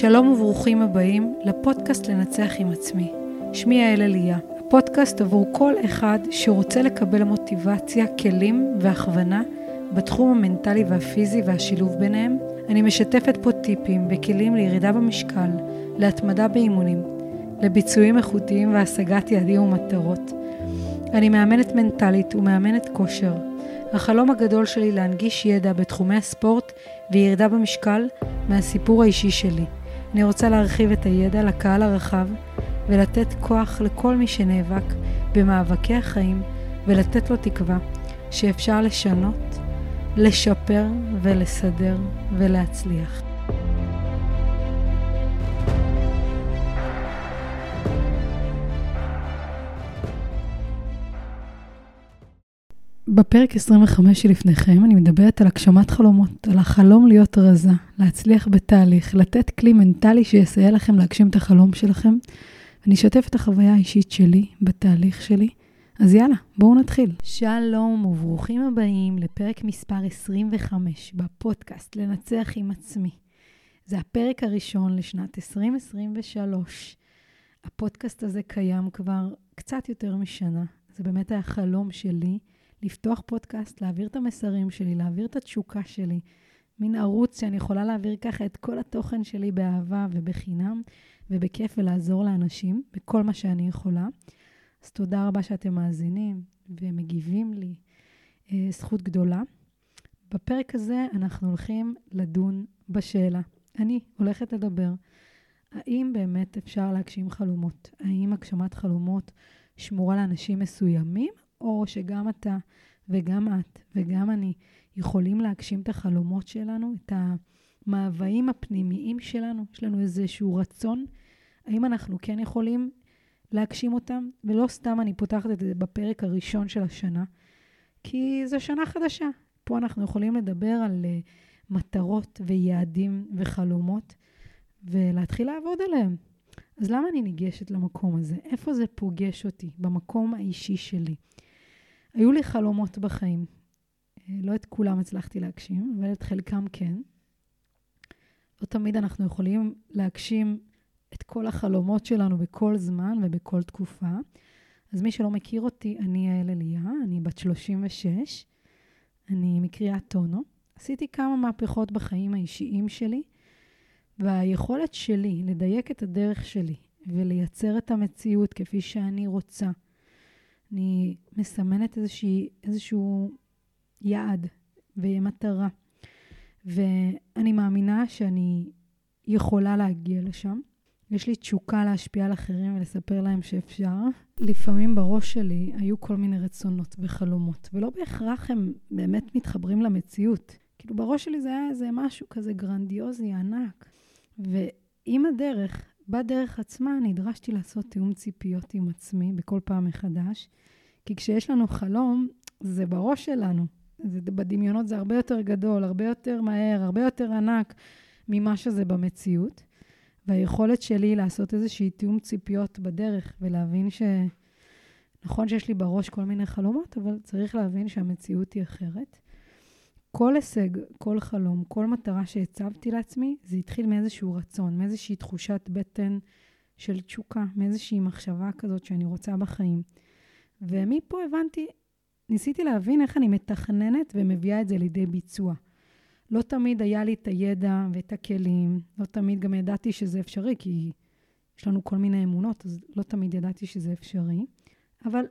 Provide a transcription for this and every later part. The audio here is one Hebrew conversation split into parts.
שלום וברוכים הבאים לפודקאסט לנצח עם עצמי. שמי יעל אליה, הפודקאסט עבור כל אחד שרוצה לקבל מוטיבציה, כלים והכוונה בתחום המנטלי והפיזי והשילוב ביניהם. אני משתפת פה טיפים וכלים לירידה במשקל, להתמדה באימונים, לביצועים איכותיים והשגת יעדים ומטרות. אני מאמנת מנטלית ומאמנת כושר. החלום הגדול שלי להנגיש ידע בתחומי הספורט וירידה במשקל מהסיפור האישי שלי. אני רוצה להרחיב את הידע לקהל הרחב ולתת כוח לכל מי שנאבק במאבקי החיים ולתת לו תקווה שאפשר לשנות, לשפר ולסדר ולהצליח. בפרק 25 שלפניכם אני מדברת על הגשמת חלומות, על החלום להיות רזה, להצליח בתהליך, לתת כלי מנטלי שיסייע לכם להגשים את החלום שלכם. אני אשתף את החוויה האישית שלי בתהליך שלי. אז יאללה, בואו נתחיל. שלום וברוכים הבאים לפרק מספר 25 בפודקאסט לנצח עם עצמי. זה הפרק הראשון לשנת 2023. הפודקאסט הזה קיים כבר קצת יותר משנה. זה באמת היה חלום שלי. לפתוח פודקאסט, להעביר את המסרים שלי, להעביר את התשוקה שלי, מין ערוץ שאני יכולה להעביר ככה את כל התוכן שלי באהבה ובחינם ובכיף ולעזור לאנשים בכל מה שאני יכולה. אז תודה רבה שאתם מאזינים ומגיבים לי. אה, זכות גדולה. בפרק הזה אנחנו הולכים לדון בשאלה. אני הולכת לדבר. האם באמת אפשר להגשים חלומות? האם הגשמת חלומות שמורה לאנשים מסוימים, או שגם אתה וגם את וגם אני יכולים להגשים את החלומות שלנו, את המאוויים הפנימיים שלנו, יש לנו איזשהו רצון, האם אנחנו כן יכולים להגשים אותם? ולא סתם אני פותחת את זה בפרק הראשון של השנה, כי זו שנה חדשה. פה אנחנו יכולים לדבר על uh, מטרות ויעדים וחלומות, ולהתחיל לעבוד עליהם. אז למה אני ניגשת למקום הזה? איפה זה פוגש אותי? במקום האישי שלי. היו לי חלומות בחיים. אה, לא את כולם הצלחתי להגשים, אבל את חלקם כן. לא תמיד אנחנו יכולים להגשים את כל החלומות שלנו בכל זמן ובכל תקופה. אז מי שלא מכיר אותי, אני יעל אליה, אני בת 36, אני מקריאת טונו. עשיתי כמה מהפכות בחיים האישיים שלי, והיכולת שלי לדייק את הדרך שלי ולייצר את המציאות כפי שאני רוצה, אני מסמנת איזושהי, איזשהו יעד ומטרה, ואני מאמינה שאני יכולה להגיע לשם. יש לי תשוקה להשפיע על אחרים ולספר להם שאפשר. לפעמים בראש שלי היו כל מיני רצונות וחלומות, ולא בהכרח הם באמת מתחברים למציאות. כאילו בראש שלי זה היה איזה משהו כזה גרנדיוזי, ענק. ועם הדרך, בדרך עצמה נדרשתי לעשות תיאום ציפיות עם עצמי בכל פעם מחדש, כי כשיש לנו חלום, זה בראש שלנו. זה, בדמיונות זה הרבה יותר גדול, הרבה יותר מהר, הרבה יותר ענק ממה שזה במציאות. והיכולת שלי לעשות איזושהי תיאום ציפיות בדרך ולהבין ש... נכון שיש לי בראש כל מיני חלומות, אבל צריך להבין שהמציאות היא אחרת. כל הישג, כל חלום, כל מטרה שהצבתי לעצמי, זה התחיל מאיזשהו רצון, מאיזושהי תחושת בטן של תשוקה, מאיזושהי מחשבה כזאת שאני רוצה בחיים. ומפה הבנתי, ניסיתי להבין איך אני מתכננת ומביאה את זה לידי ביצוע. לא תמיד היה לי את הידע ואת הכלים, לא תמיד גם ידעתי שזה אפשרי, כי יש לנו כל מיני אמונות, אז לא תמיד ידעתי שזה אפשרי. אבל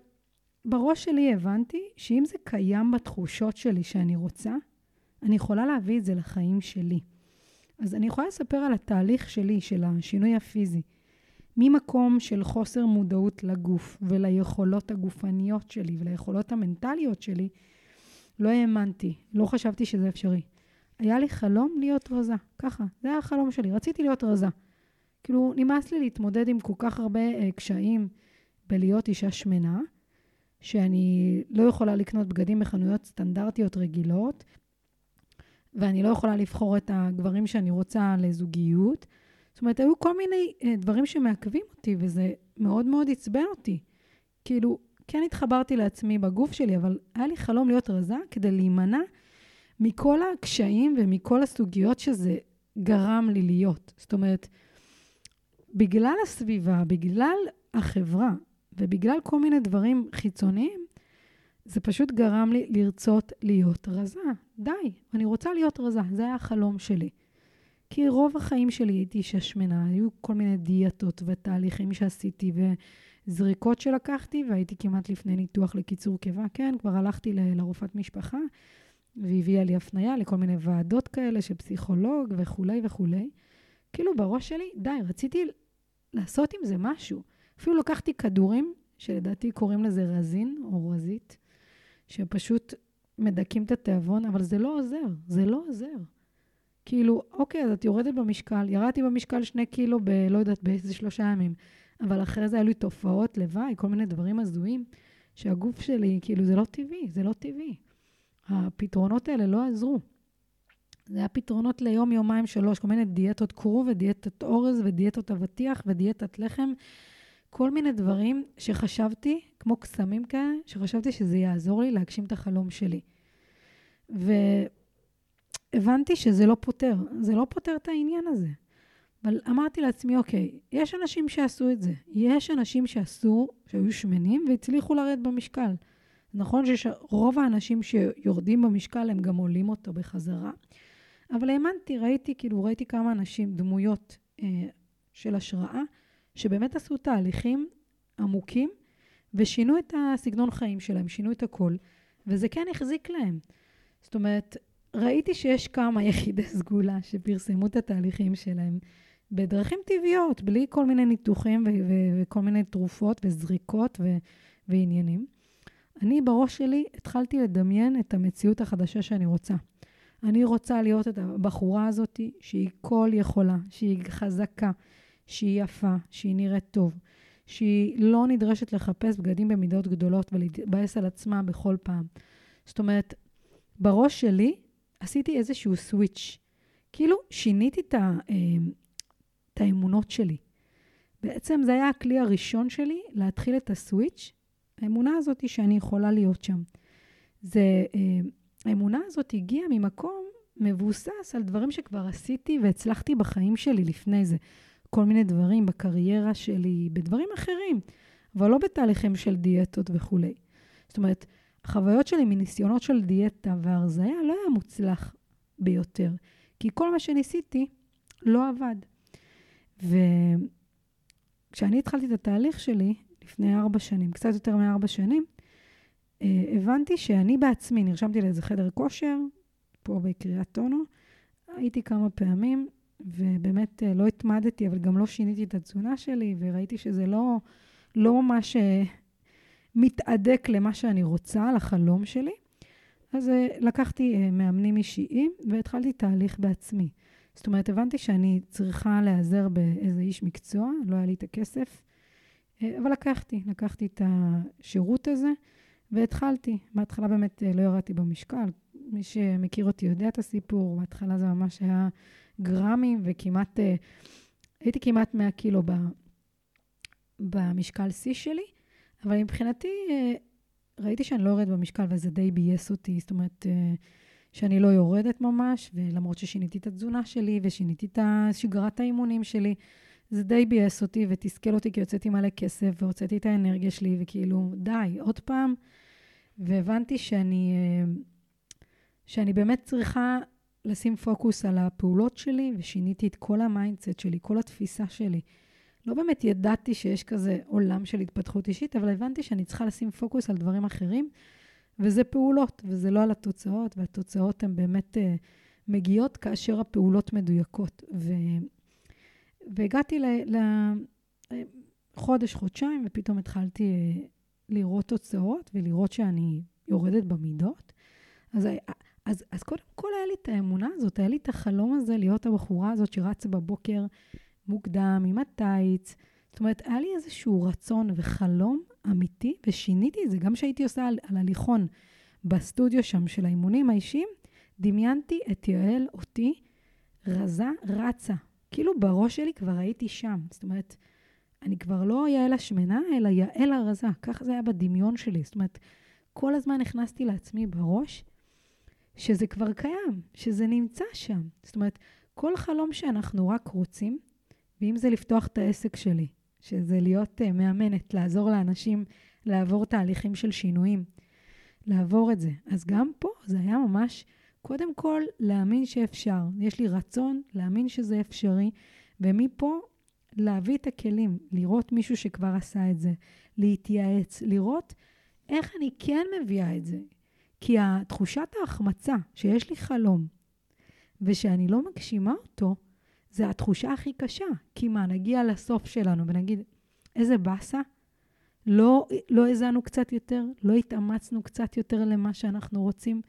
בראש שלי הבנתי שאם זה קיים בתחושות שלי שאני רוצה, אני יכולה להביא את זה לחיים שלי. אז אני יכולה לספר על התהליך שלי, של השינוי הפיזי. ממקום של חוסר מודעות לגוף וליכולות הגופניות שלי וליכולות המנטליות שלי, לא האמנתי, לא חשבתי שזה אפשרי. היה לי חלום להיות רזה, ככה, זה היה החלום שלי, רציתי להיות רזה. כאילו, נמאס לי להתמודד עם כל כך הרבה uh, קשיים בלהיות אישה שמנה, שאני לא יכולה לקנות בגדים בחנויות סטנדרטיות רגילות, ואני לא יכולה לבחור את הגברים שאני רוצה לזוגיות. זאת אומרת, היו כל מיני uh, דברים שמעכבים אותי, וזה מאוד מאוד עצבן אותי. כאילו, כן התחברתי לעצמי בגוף שלי, אבל היה לי חלום להיות רזה כדי להימנע מכל הקשיים ומכל הסוגיות שזה גרם לי להיות. זאת אומרת, בגלל הסביבה, בגלל החברה ובגלל כל מיני דברים חיצוניים, זה פשוט גרם לי לרצות להיות רזה. די, אני רוצה להיות רזה, זה היה החלום שלי. כי רוב החיים שלי הייתי אישה שמנה, היו כל מיני דיאטות ותהליכים שעשיתי וזריקות שלקחתי, והייתי כמעט לפני ניתוח לקיצור קיבה. כן, כבר הלכתי ל- לרופאת משפחה, והביאה לי הפנייה לכל מיני ועדות כאלה של פסיכולוג וכולי וכולי. כאילו בראש שלי, די, רציתי לעשות עם זה משהו. אפילו לקחתי כדורים, שלדעתי קוראים לזה רזין או רזית, שפשוט מדכאים את התיאבון, אבל זה לא עוזר, זה לא עוזר. כאילו, אוקיי, אז את יורדת במשקל, ירדתי במשקל שני קילו ב... לא יודעת, באיזה שלושה ימים, אבל אחרי זה היו לי תופעות לוואי, כל מיני דברים הזויים, שהגוף שלי, כאילו, זה לא טבעי, זה לא טבעי. הפתרונות האלה לא עזרו. זה היה פתרונות ליום, יומיים, שלוש, כל מיני דיאטות כרוב ודיאטות אורז ודיאטות אבטיח ודיאטת לחם, כל מיני דברים שחשבתי, כמו קסמים כאלה, שחשבתי שזה יעזור לי להגשים את החלום שלי. והבנתי שזה לא פותר, זה לא פותר את העניין הזה. אבל אמרתי לעצמי, אוקיי, יש אנשים שעשו את זה. יש אנשים שעשו, שהיו שמנים והצליחו לרדת במשקל. נכון שרוב האנשים שיורדים במשקל, הם גם עולים אותו בחזרה. אבל האמנתי, ראיתי, כאילו, ראיתי כמה אנשים, דמויות אה, של השראה, שבאמת עשו תהליכים עמוקים, ושינו את הסגנון חיים שלהם, שינו את הכל, וזה כן החזיק להם. זאת אומרת, ראיתי שיש כמה יחידי סגולה שפרסמו את התהליכים שלהם בדרכים טבעיות, בלי כל מיני ניתוחים ו- ו- וכל מיני תרופות וזריקות ו- ועניינים. אני בראש שלי התחלתי לדמיין את המציאות החדשה שאני רוצה. אני רוצה להיות את הבחורה הזאת שהיא כל יכולה, שהיא חזקה, שהיא יפה, שהיא נראית טוב, שהיא לא נדרשת לחפש בגדים במידות גדולות ולהתבאס על עצמה בכל פעם. זאת אומרת, בראש שלי עשיתי איזשהו סוויץ'. כאילו שיניתי את, ה, אה, את האמונות שלי. בעצם זה היה הכלי הראשון שלי להתחיל את הסוויץ', האמונה הזאת שאני יכולה להיות שם. זה, אה, האמונה הזאת הגיעה ממקום מבוסס על דברים שכבר עשיתי והצלחתי בחיים שלי לפני זה. כל מיני דברים בקריירה שלי, בדברים אחרים, אבל לא בתהליכים של דיאטות וכולי. זאת אומרת, החוויות שלי מניסיונות של דיאטה והרזייה לא היה מוצלח ביותר, כי כל מה שניסיתי לא עבד. וכשאני התחלתי את התהליך שלי, לפני ארבע שנים, קצת יותר מארבע שנים, אה, הבנתי שאני בעצמי, נרשמתי לאיזה חדר כושר, פה בקריית אונו, הייתי כמה פעמים, ובאמת אה, לא התמדתי, אבל גם לא שיניתי את התזונה שלי, וראיתי שזה לא, לא מה שמתהדק למה שאני רוצה, לחלום שלי. אז אה, לקחתי מאמנים אישיים והתחלתי תהליך בעצמי. זאת אומרת, הבנתי שאני צריכה להיעזר באיזה איש מקצוע, לא היה לי את הכסף, אבל לקחתי, לקחתי את השירות הזה. והתחלתי. בהתחלה באמת אה, לא ירדתי במשקל. מי שמכיר אותי יודע את הסיפור, בהתחלה זה ממש היה גרמים, וכמעט, אה, הייתי כמעט 100 קילו במשקל שיא שלי, אבל מבחינתי אה, ראיתי שאני לא יורדת במשקל, וזה די ביאס אותי, זאת אומרת, שאני לא יורדת ממש, ולמרות ששיניתי את התזונה שלי, ושיניתי את שגרת האימונים שלי, זה די ביאס אותי ותסכל אותי, כי הוצאתי מלא כסף והוצאתי את האנרגיה שלי, וכאילו, די, עוד פעם. והבנתי שאני, אה, שאני באמת צריכה לשים פוקוס על הפעולות שלי, ושיניתי את כל ה mindset שלי, כל התפיסה שלי. לא באמת ידעתי שיש כזה עולם של התפתחות אישית, אבל הבנתי שאני צריכה לשים פוקוס על דברים אחרים, וזה פעולות, וזה לא על התוצאות, והתוצאות הן באמת אה, מגיעות כאשר הפעולות מדויקות. ו... והגעתי לחודש, חודשיים, ופתאום התחלתי אה, לראות תוצאות ולראות שאני יורדת במידות. אז, אז, אז קודם כל היה לי את האמונה הזאת, היה לי את החלום הזה להיות הבחורה הזאת שרצה בבוקר מוקדם עם הטייץ. זאת אומרת, היה לי איזשהו רצון וחלום אמיתי, ושיניתי את זה. גם כשהייתי עושה על, על הליכון בסטודיו שם של האימונים האישיים, דמיינתי את יעל, אותי, רזה, רצה, כאילו בראש שלי כבר הייתי שם. זאת אומרת, אני כבר לא יעל השמנה, אלא יעל הרזה. ככה זה היה בדמיון שלי. זאת אומרת, כל הזמן הכנסתי לעצמי בראש שזה כבר קיים, שזה נמצא שם. זאת אומרת, כל חלום שאנחנו רק רוצים, ואם זה לפתוח את העסק שלי, שזה להיות uh, מאמנת, לעזור לאנשים לעבור תהליכים של שינויים, לעבור את זה. אז גם פה זה היה ממש, קודם כל, להאמין שאפשר. יש לי רצון להאמין שזה אפשרי, ומפה להביא את הכלים, לראות מישהו שכבר עשה את זה, להתייעץ, לראות איך אני כן מביאה את זה. כי תחושת ההחמצה שיש לי חלום, ושאני לא מגשימה אותו, זה התחושה הכי קשה. כי מה, נגיע לסוף שלנו ונגיד, איזה באסה, לא, לא האזנו קצת יותר, לא התאמצנו קצת יותר למה שאנחנו רוצים.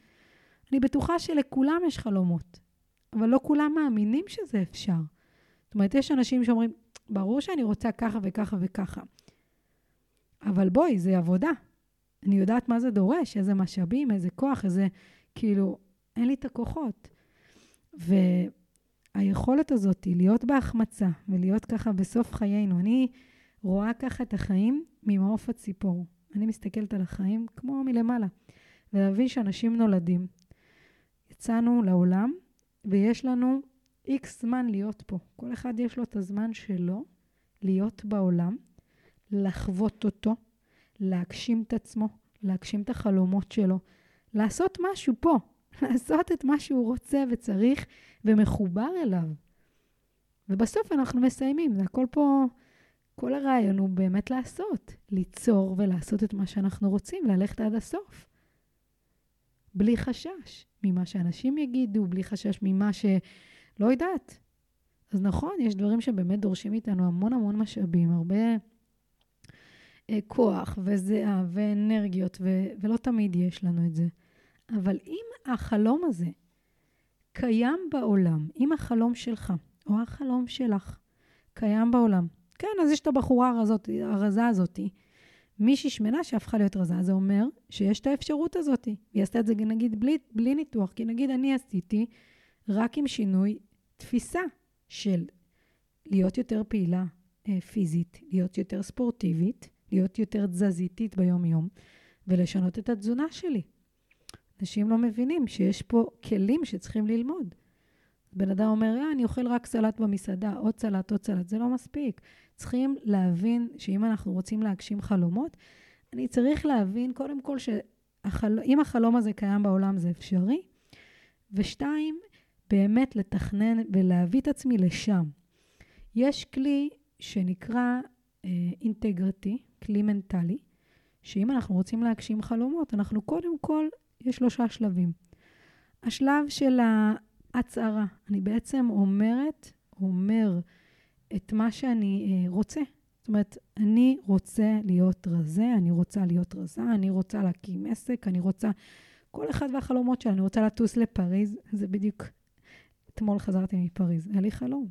אני בטוחה שלכולם יש חלומות, אבל לא כולם מאמינים שזה אפשר. זאת אומרת, יש אנשים שאומרים, ברור שאני רוצה ככה וככה וככה, אבל בואי, זה עבודה. אני יודעת מה זה דורש, איזה משאבים, איזה כוח, איזה, כאילו, אין לי את הכוחות. והיכולת הזאת להיות בהחמצה ולהיות ככה בסוף חיינו, אני רואה ככה את החיים ממעוף הציפור. אני מסתכלת על החיים כמו מלמעלה, ולהבין שאנשים נולדים. יצאנו לעולם, ויש לנו איקס זמן להיות פה. כל אחד יש לו את הזמן שלו להיות בעולם, לחוות אותו, להגשים את עצמו, להגשים את החלומות שלו, לעשות משהו פה, לעשות את מה שהוא רוצה וצריך ומחובר אליו. ובסוף אנחנו מסיימים, זה הכל פה, כל הרעיון הוא באמת לעשות, ליצור ולעשות את מה שאנחנו רוצים, ללכת עד הסוף. בלי חשש ממה שאנשים יגידו, בלי חשש ממה ש... לא יודעת. אז נכון, יש דברים שבאמת דורשים מאיתנו המון המון משאבים, הרבה כוח וזיעה ואנרגיות, ו... ולא תמיד יש לנו את זה. אבל אם החלום הזה קיים בעולם, אם החלום שלך או החלום שלך קיים בעולם, כן, אז יש את הבחורה הרזות, הרזה הזאתי, מישהי שמנה שהפכה להיות רזה, זה אומר שיש את האפשרות הזאתי. היא עשתה את זה נגיד בלי, בלי ניתוח, כי נגיד אני עשיתי רק עם שינוי תפיסה של להיות יותר פעילה אה, פיזית, להיות יותר ספורטיבית, להיות יותר תזזיתית ביום-יום, ולשנות את התזונה שלי. אנשים לא מבינים שיש פה כלים שצריכים ללמוד. בן אדם אומר, אה, אני אוכל רק סלט במסעדה, עוד סלט, עוד סלט, זה לא מספיק. צריכים להבין שאם אנחנו רוצים להגשים חלומות, אני צריך להבין קודם כל שאם החלום הזה קיים בעולם זה אפשרי, ושתיים, באמת לתכנן ולהביא את עצמי לשם. יש כלי שנקרא אינטגרטי, כלי מנטלי, שאם אנחנו רוצים להגשים חלומות, אנחנו קודם כל, יש שלושה שלבים. השלב של ההצהרה, אני בעצם אומרת, אומר את מה שאני אה, רוצה. זאת אומרת, אני רוצה להיות רזה, אני רוצה להיות רזה, אני רוצה להקים עסק, אני רוצה... כל אחד והחלומות שלה, אני רוצה לטוס לפריז, זה בדיוק... אתמול חזרתי מפריז, היה לי חלום.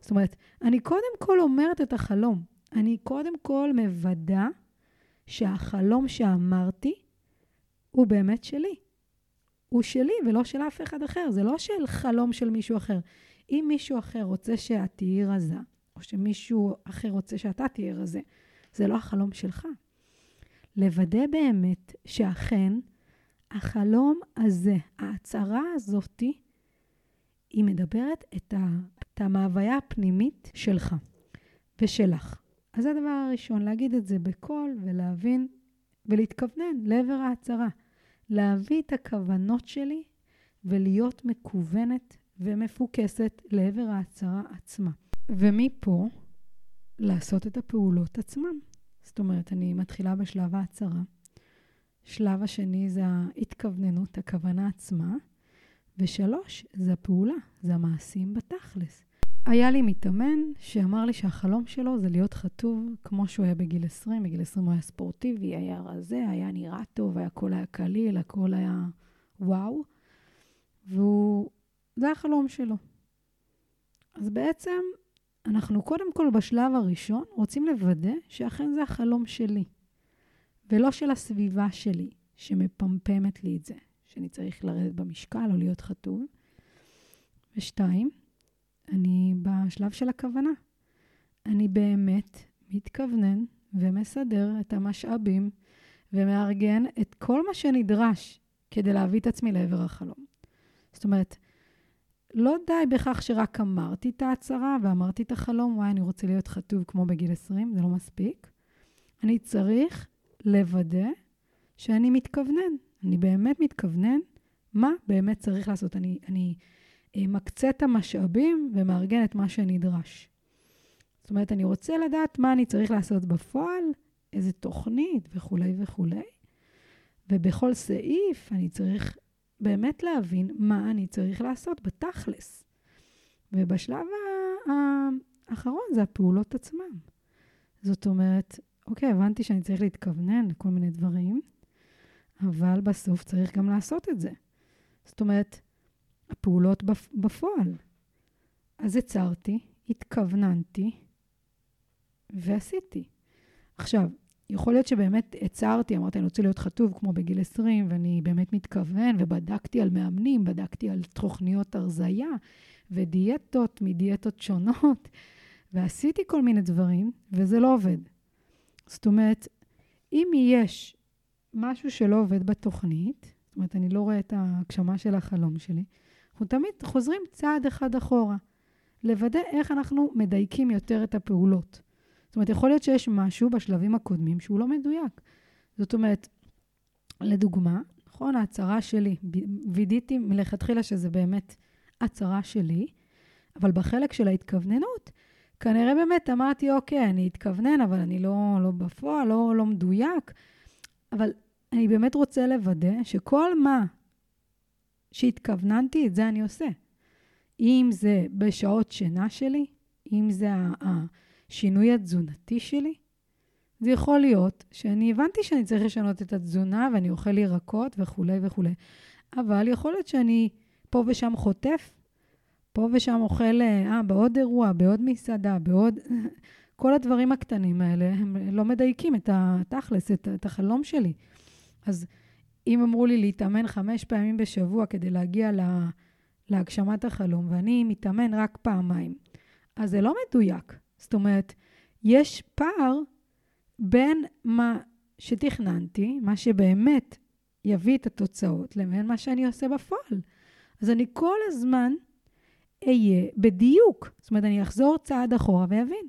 זאת אומרת, אני קודם כל אומרת את החלום. אני קודם כל מוודא שהחלום שאמרתי הוא באמת שלי. הוא שלי ולא של אף אחד אחר, זה לא של חלום של מישהו אחר. אם מישהו אחר רוצה שאת תהיי רזה, או שמישהו אחר רוצה שאתה תהיה רזה, זה לא החלום שלך. לוודא באמת שאכן החלום הזה, ההצהרה הזאתי, היא מדברת את, ה, את המהוויה הפנימית שלך ושלך. אז זה הדבר הראשון, להגיד את זה בקול ולהבין ולהתכוונן לעבר ההצהרה. להביא את הכוונות שלי ולהיות מקוונת ומפוקסת לעבר ההצהרה עצמה. ומפה, לעשות את הפעולות עצמן. זאת אומרת, אני מתחילה בשלב ההצהרה. שלב השני זה ההתכווננות, הכוונה עצמה. ושלוש, זה הפעולה, זה המעשים בתכלס. היה לי מתאמן שאמר לי שהחלום שלו זה להיות חטוב כמו שהוא היה בגיל 20. בגיל 20 הוא היה ספורטיבי, היה רזה, היה נראה טוב, הכל היה קליל, הכל היה וואו. והוא, זה החלום שלו. אז בעצם, אנחנו קודם כל בשלב הראשון רוצים לוודא שאכן זה החלום שלי, ולא של הסביבה שלי, שמפמפמת לי את זה, שאני צריך לרדת במשקל או להיות חטוב. ושתיים, אני בשלב של הכוונה. אני באמת מתכוונן ומסדר את המשאבים ומארגן את כל מה שנדרש כדי להביא את עצמי לעבר החלום. זאת אומרת, לא די בכך שרק אמרתי את ההצהרה ואמרתי את החלום, וואי, אני רוצה להיות חטוב כמו בגיל 20, זה לא מספיק. אני צריך לוודא שאני מתכוונן. אני באמת מתכוונן מה באמת צריך לעשות. אני, אני מקצה את המשאבים ומארגן את מה שנדרש. זאת אומרת, אני רוצה לדעת מה אני צריך לעשות בפועל, איזה תוכנית וכולי וכולי. ובכל סעיף אני צריך באמת להבין מה אני צריך לעשות בתכלס. ובשלב האחרון זה הפעולות עצמן. זאת אומרת, אוקיי, הבנתי שאני צריך להתכוונן לכל מיני דברים, אבל בסוף צריך גם לעשות את זה. זאת אומרת, הפעולות בפועל. אז הצהרתי, התכווננתי ועשיתי. עכשיו, יכול להיות שבאמת הצהרתי, אמרתי, אני רוצה להיות חטוב כמו בגיל 20, ואני באמת מתכוון, ובדקתי על מאמנים, בדקתי על תוכניות הרזייה ודיאטות מדיאטות שונות, ועשיתי כל מיני דברים, וזה לא עובד. זאת אומרת, אם יש משהו שלא עובד בתוכנית, זאת אומרת, אני לא רואה את ההגשמה של החלום שלי, אנחנו תמיד חוזרים צעד אחד אחורה, לוודא איך אנחנו מדייקים יותר את הפעולות. זאת אומרת, יכול להיות שיש משהו בשלבים הקודמים שהוא לא מדויק. זאת אומרת, לדוגמה, נכון, ההצהרה שלי, וידאתי מלכתחילה שזה באמת הצהרה שלי, אבל בחלק של ההתכווננות, כנראה באמת אמרתי, אוקיי, אני אתכוונן, אבל אני לא, לא בפועל, לא, לא מדויק. אבל אני באמת רוצה לוודא שכל מה שהתכווננתי, את זה אני עושה. אם זה בשעות שינה שלי, אם זה השינוי התזונתי שלי, זה יכול להיות שאני הבנתי שאני צריך לשנות את התזונה ואני אוכל ירקות וכולי וכולי, אבל יכול להיות שאני פה ושם חוטף, פה ושם אוכל, אה, בעוד אירוע, בעוד מסעדה, בעוד... כל הדברים הקטנים האלה, הם לא מדייקים את התכלס, את, את החלום שלי. אז אם אמרו לי להתאמן חמש פעמים בשבוע כדי להגיע לה, להגשמת החלום, ואני מתאמן רק פעמיים, אז זה לא מדויק. זאת אומרת, יש פער בין מה שתכננתי, מה שבאמת יביא את התוצאות, לבין מה שאני עושה בפועל. אז אני כל הזמן אהיה בדיוק. זאת אומרת, אני אחזור צעד אחורה ואבין,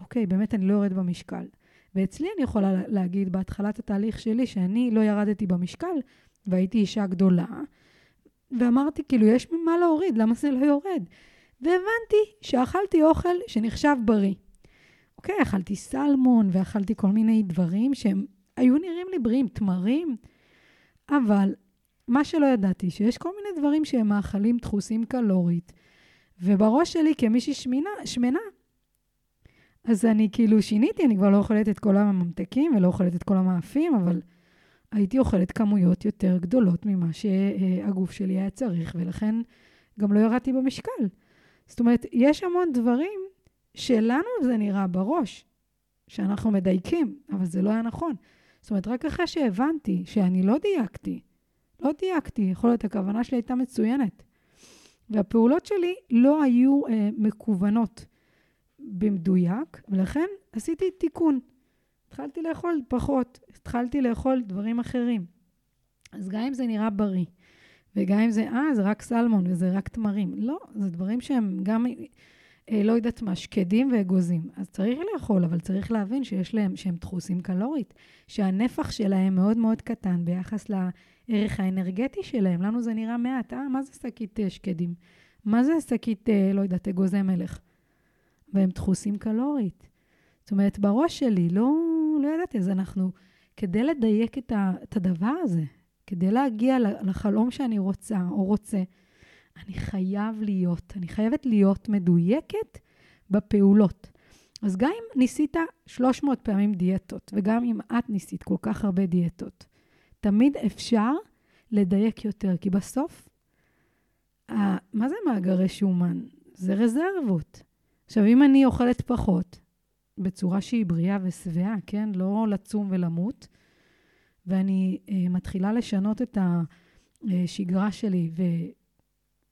אוקיי, באמת אני לא יורד במשקל. ואצלי אני יכולה להגיד בהתחלת התהליך שלי, שאני לא ירדתי במשקל, והייתי אישה גדולה, ואמרתי, כאילו, יש ממה להוריד, למה זה לא יורד? והבנתי שאכלתי אוכל שנחשב בריא. אוקיי, אכלתי סלמון ואכלתי כל מיני דברים שהם היו נראים לי בריאים, תמרים, אבל מה שלא ידעתי, שיש כל מיני דברים שהם מאכלים דחוסים קלורית, ובראש שלי כמישהי שמנה, שמנה, אז אני כאילו שיניתי, אני כבר לא אוכלת את כל הממתקים ולא אוכלת את כל המאפים, אבל הייתי אוכלת כמויות יותר גדולות ממה שהגוף שלי היה צריך, ולכן גם לא ירדתי במשקל. זאת אומרת, יש המון דברים שלנו זה נראה בראש, שאנחנו מדייקים, אבל זה לא היה נכון. זאת אומרת, רק אחרי שהבנתי שאני לא דייקתי, לא דייקתי, יכול להיות, הכוונה שלי הייתה מצוינת. והפעולות שלי לא היו אה, מקוונות במדויק, ולכן עשיתי תיקון. התחלתי לאכול פחות, התחלתי לאכול דברים אחרים. אז גם אם זה נראה בריא, וגם אם זה, אה, זה רק סלמון וזה רק תמרים. לא, זה דברים שהם גם, אה, לא יודעת מה, שקדים ואגוזים. אז צריך לאכול, אבל צריך להבין שיש להם, שהם דחוסים קלורית, שהנפח שלהם מאוד מאוד קטן ביחס לערך האנרגטי שלהם. לנו זה נראה מעט, אה, מה זה שקית אה, שקדים? מה זה שקית, אה, לא יודעת, אגוזי מלך? והם דחוסים קלורית. זאת אומרת, בראש שלי, לא, לא ידעתי, אז אנחנו, כדי לדייק את, ה, את הדבר הזה, כדי להגיע לחלום שאני רוצה או רוצה, אני חייב להיות, אני חייבת להיות מדויקת בפעולות. אז גם אם ניסית 300 פעמים דיאטות, וגם אם את ניסית כל כך הרבה דיאטות, תמיד אפשר לדייק יותר, כי בסוף, מה זה מאגרי שומן? זה רזרבות. עכשיו, אם אני אוכלת פחות, בצורה שהיא בריאה ושבעה, כן? לא לצום ולמות, ואני אה, מתחילה לשנות את השגרה שלי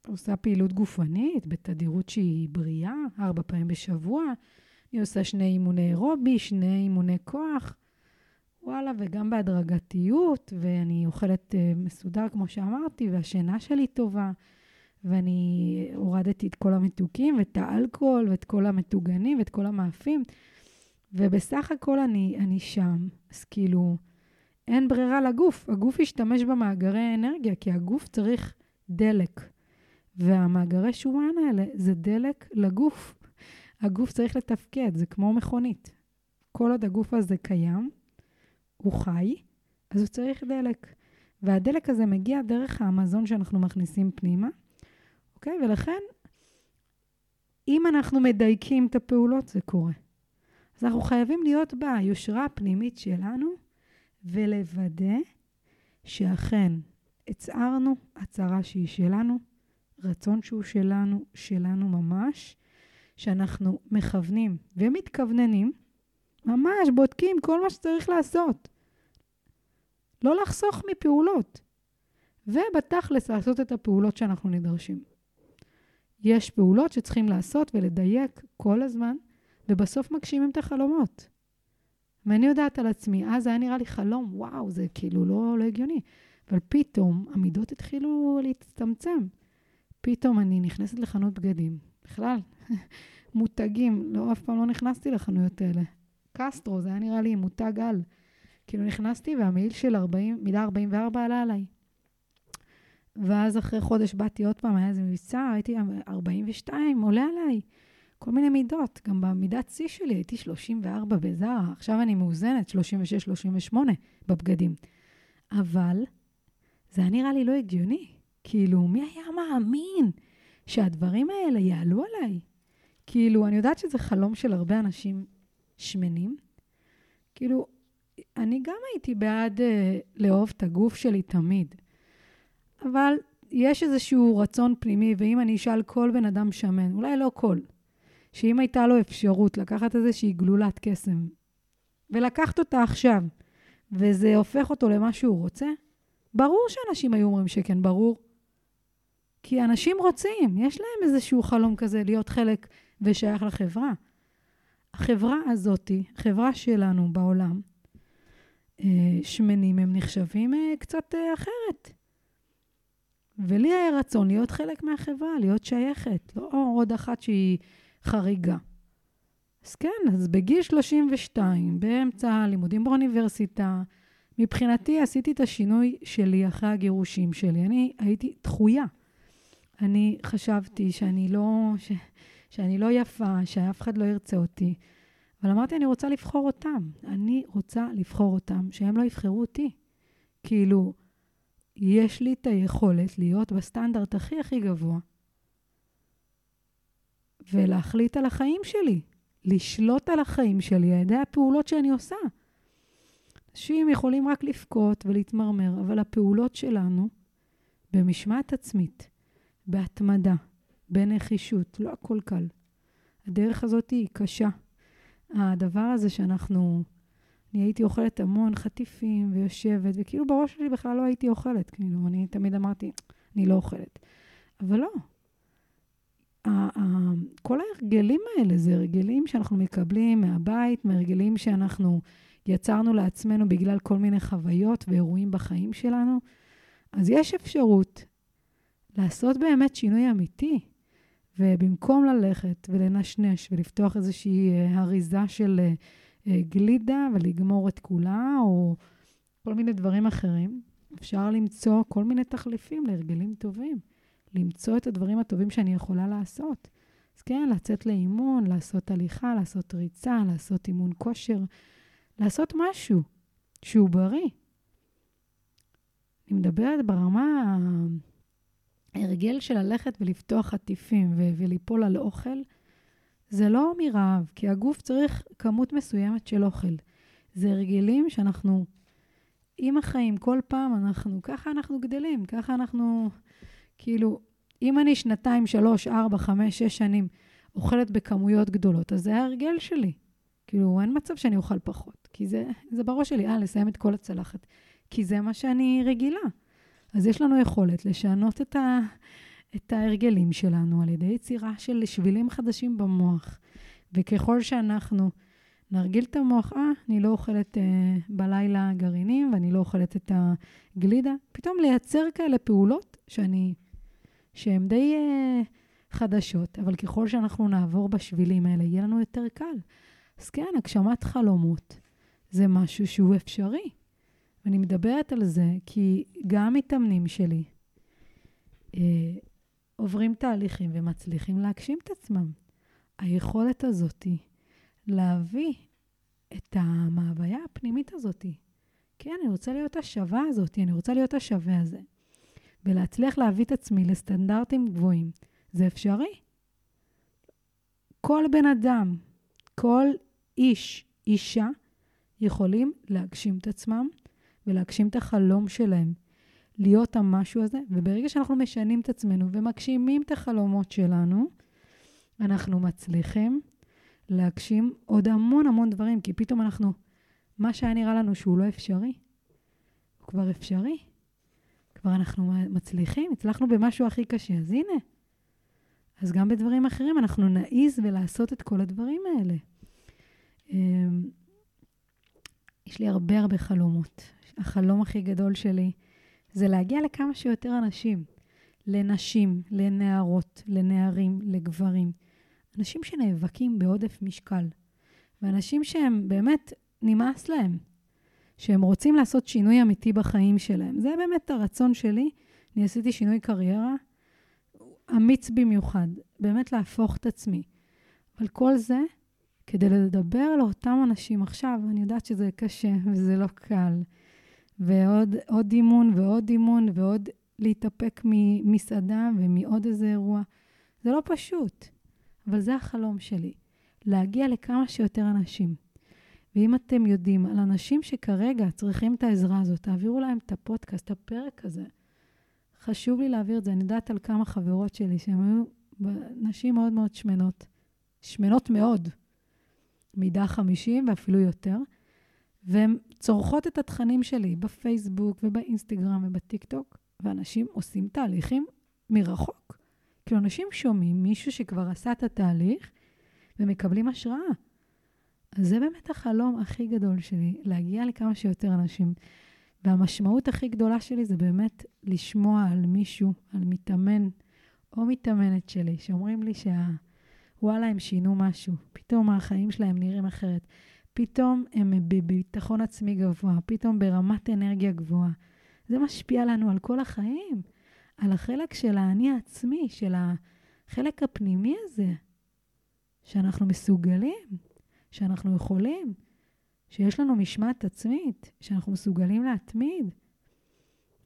ועושה פעילות גופנית בתדירות שהיא בריאה, ארבע פעמים בשבוע. אני עושה שני אימוני אירובי, שני אימוני כוח, וואלה, וגם בהדרגתיות, ואני אוכלת אה, מסודר, כמו שאמרתי, והשינה שלי טובה, ואני הורדתי את כל המתוקים ואת האלכוהול ואת כל המטוגנים ואת כל המאפים, ובסך הכל אני, אני שם. אז כאילו, אין ברירה לגוף. הגוף ישתמש במאגרי אנרגיה, כי הגוף צריך דלק. והמאגרי שומן האלה זה דלק לגוף. הגוף צריך לתפקד, זה כמו מכונית. כל עוד הגוף הזה קיים, הוא חי, אז הוא צריך דלק. והדלק הזה מגיע דרך המזון שאנחנו מכניסים פנימה, אוקיי? ולכן, אם אנחנו מדייקים את הפעולות, זה קורה. אז אנחנו חייבים להיות ביושרה הפנימית שלנו ולוודא שאכן הצהרנו הצהרה שהיא שלנו, רצון שהוא שלנו, שלנו ממש, שאנחנו מכוונים ומתכווננים, ממש בודקים כל מה שצריך לעשות. לא לחסוך מפעולות, ובתכלס לעשות את הפעולות שאנחנו נדרשים. יש פעולות שצריכים לעשות ולדייק כל הזמן, ובסוף מגשימים את החלומות. ואני יודעת על עצמי, אז היה נראה לי חלום, וואו, זה כאילו לא, לא הגיוני. אבל פתאום המידות התחילו להצטמצם. פתאום אני נכנסת לחנות בגדים, בכלל, מותגים, לא, אף פעם לא נכנסתי לחנויות האלה. קסטרו, זה היה נראה לי מותג על. כאילו נכנסתי והמעיל של 40, מידה 44 עלה עליי. ואז אחרי חודש באתי עוד פעם, היה איזה מבצע, הייתי 42, עולה עליי. כל מיני מידות, גם במידת שיא שלי הייתי 34 בזרה, עכשיו אני מאוזנת, 36-38 בבגדים. אבל זה היה נראה לי לא הגיוני. כאילו, מי היה מאמין שהדברים האלה יעלו עליי? כאילו, אני יודעת שזה חלום של הרבה אנשים שמנים. כאילו, אני גם הייתי בעד uh, לאהוב את הגוף שלי תמיד, אבל יש איזשהו רצון פנימי, ואם אני אשאל כל בן אדם שמן, אולי לא כל, שאם הייתה לו אפשרות לקחת איזושהי גלולת קסם ולקחת אותה עכשיו, וזה הופך אותו למה שהוא רוצה, ברור שאנשים היו אומרים שכן, ברור. כי אנשים רוצים, יש להם איזשהו חלום כזה להיות חלק ושייך לחברה. החברה הזאתי, חברה שלנו בעולם, אה, שמנים הם נחשבים אה, קצת אה, אחרת. ולי היה רצון להיות חלק מהחברה, להיות שייכת, לא עוד אחת שהיא חריגה. אז כן, אז בגיל 32, באמצע הלימודים באוניברסיטה, מבחינתי עשיתי את השינוי שלי אחרי הגירושים שלי. אני הייתי דחויה. אני חשבתי שאני לא, ש, שאני לא יפה, שאף אחד לא ירצה אותי. אבל אמרתי, אני רוצה לבחור אותם. אני רוצה לבחור אותם, שהם לא יבחרו אותי. כאילו, יש לי את היכולת להיות בסטנדרט הכי הכי גבוה, ולהחליט על החיים שלי, לשלוט על החיים שלי על ידי הפעולות שאני עושה. אנשים יכולים רק לבכות ולהתמרמר, אבל הפעולות שלנו, במשמעת עצמית, בהתמדה, בנחישות, לא הכל קל. הדרך הזאת היא קשה. הדבר הזה שאנחנו, אני הייתי אוכלת המון חטיפים ויושבת, וכאילו בראש שלי בכלל לא הייתי אוכלת, כאילו, אני תמיד אמרתי, אני לא אוכלת. אבל לא. כל ההרגלים האלה זה הרגלים שאנחנו מקבלים מהבית, מהרגלים שאנחנו יצרנו לעצמנו בגלל כל מיני חוויות ואירועים בחיים שלנו. אז יש אפשרות לעשות באמת שינוי אמיתי. ובמקום ללכת ולנשנש ולפתוח איזושהי אה, אריזה של אה, גלידה ולגמור את כולה, או כל מיני דברים אחרים, אפשר למצוא כל מיני תחליפים להרגלים טובים. למצוא את הדברים הטובים שאני יכולה לעשות. אז כן, לצאת לאימון, לעשות הליכה, לעשות ריצה, לעשות אימון כושר, לעשות משהו שהוא בריא. אני מדברת ברמה ההרגל של ללכת ולפתוח חטיפים ו- וליפול על אוכל, זה לא מרעב, כי הגוף צריך כמות מסוימת של אוכל. זה הרגלים שאנחנו, עם החיים, כל פעם אנחנו, ככה אנחנו גדלים, ככה אנחנו, כאילו, אם אני שנתיים, שלוש, ארבע, חמש, שש שנים אוכלת בכמויות גדולות, אז זה ההרגל שלי. כאילו, אין מצב שאני אוכל פחות, כי זה, זה בראש שלי, אה, לסיים את כל הצלחת. כי זה מה שאני רגילה. אז יש לנו יכולת לשנות את, ה, את ההרגלים שלנו על ידי יצירה של שבילים חדשים במוח. וככל שאנחנו נרגיל את המוח, אה, אני לא אוכלת אה, בלילה גרעינים ואני לא אוכלת את הגלידה, פתאום לייצר כאלה פעולות שאני, שהן די uh, חדשות, אבל ככל שאנחנו נעבור בשבילים האלה, יהיה לנו יותר קל. אז כן, הגשמת חלומות זה משהו שהוא אפשרי. ואני מדברת על זה כי גם מתאמנים שלי uh, עוברים תהליכים ומצליחים להגשים את עצמם. היכולת הזאתי להביא את המהוויה הפנימית הזאתי. כן, אני רוצה להיות השווה הזאתי, אני רוצה להיות השווה הזה. ולהצליח להביא את עצמי לסטנדרטים גבוהים, זה אפשרי. כל בן אדם, כל איש, אישה, יכולים להגשים את עצמם ולהגשים את החלום שלהם, להיות המשהו הזה, וברגע שאנחנו משנים את עצמנו ומגשימים את החלומות שלנו, אנחנו מצליחים להגשים עוד המון המון דברים, כי פתאום אנחנו, מה שהיה נראה לנו שהוא לא אפשרי, הוא כבר אפשרי. כבר אנחנו מצליחים, הצלחנו במשהו הכי קשה, אז הנה. אז גם בדברים אחרים אנחנו נעיז ולעשות את כל הדברים האלה. אמ, יש לי הרבה הרבה חלומות. החלום הכי גדול שלי זה להגיע לכמה שיותר אנשים, לנשים, לנערות, לנערים, לגברים. אנשים שנאבקים בעודף משקל, ואנשים שהם באמת, נמאס להם, שהם רוצים לעשות שינוי אמיתי בחיים שלהם. זה באמת הרצון שלי. אני עשיתי שינוי קריירה אמיץ במיוחד, באמת להפוך את עצמי. אבל כל זה כדי לדבר לאותם אנשים עכשיו, אני יודעת שזה קשה וזה לא קל. ועוד אימון ועוד אימון ועוד להתאפק ממסעדה ומעוד איזה אירוע. זה לא פשוט. אבל זה החלום שלי, להגיע לכמה שיותר אנשים. ואם אתם יודעים על אנשים שכרגע צריכים את העזרה הזאת, תעבירו להם את הפודקאסט, את הפרק הזה. חשוב לי להעביר את זה. אני יודעת על כמה חברות שלי שהן היו נשים מאוד מאוד שמנות. שמנות מאוד. מידה 50 ואפילו יותר. והן צורכות את התכנים שלי בפייסבוק ובאינסטגרם ובטיקטוק, ואנשים עושים תהליכים מרחוק. כאילו, אנשים שומעים מישהו שכבר עשה את התהליך ומקבלים השראה. אז זה באמת החלום הכי גדול שלי, להגיע לכמה שיותר אנשים. והמשמעות הכי גדולה שלי זה באמת לשמוע על מישהו, על מתאמן או מתאמנת שלי, שאומרים לי שוואלה, הם שינו משהו, פתאום החיים שלהם נראים אחרת, פתאום הם בביטחון עצמי גבוה, פתאום ברמת אנרגיה גבוהה. זה משפיע לנו על כל החיים. על החלק של האני העצמי, של החלק הפנימי הזה, שאנחנו מסוגלים, שאנחנו יכולים, שיש לנו משמעת עצמית, שאנחנו מסוגלים להתמיד.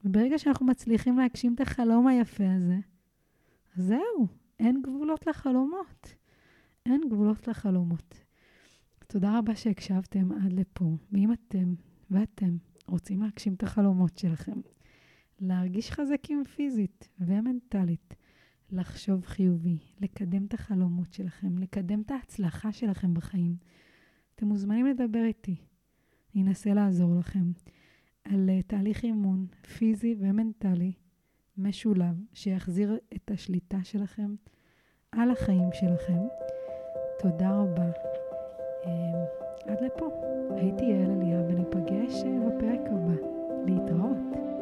וברגע שאנחנו מצליחים להגשים את החלום היפה הזה, אז זהו, אין גבולות לחלומות. אין גבולות לחלומות. תודה רבה שהקשבתם עד לפה. ואם אתם ואתם רוצים להגשים את החלומות שלכם, להרגיש חזקים פיזית ומנטלית, לחשוב חיובי, לקדם את החלומות שלכם, לקדם את ההצלחה שלכם בחיים. אתם מוזמנים לדבר איתי. אני אנסה לעזור לכם על uh, תהליך אימון פיזי ומנטלי משולב, שיחזיר את השליטה שלכם על החיים שלכם. תודה רבה. Um, עד לפה. הייתי יעל אליה וניפגש uh, בפרק הבא. להתראות.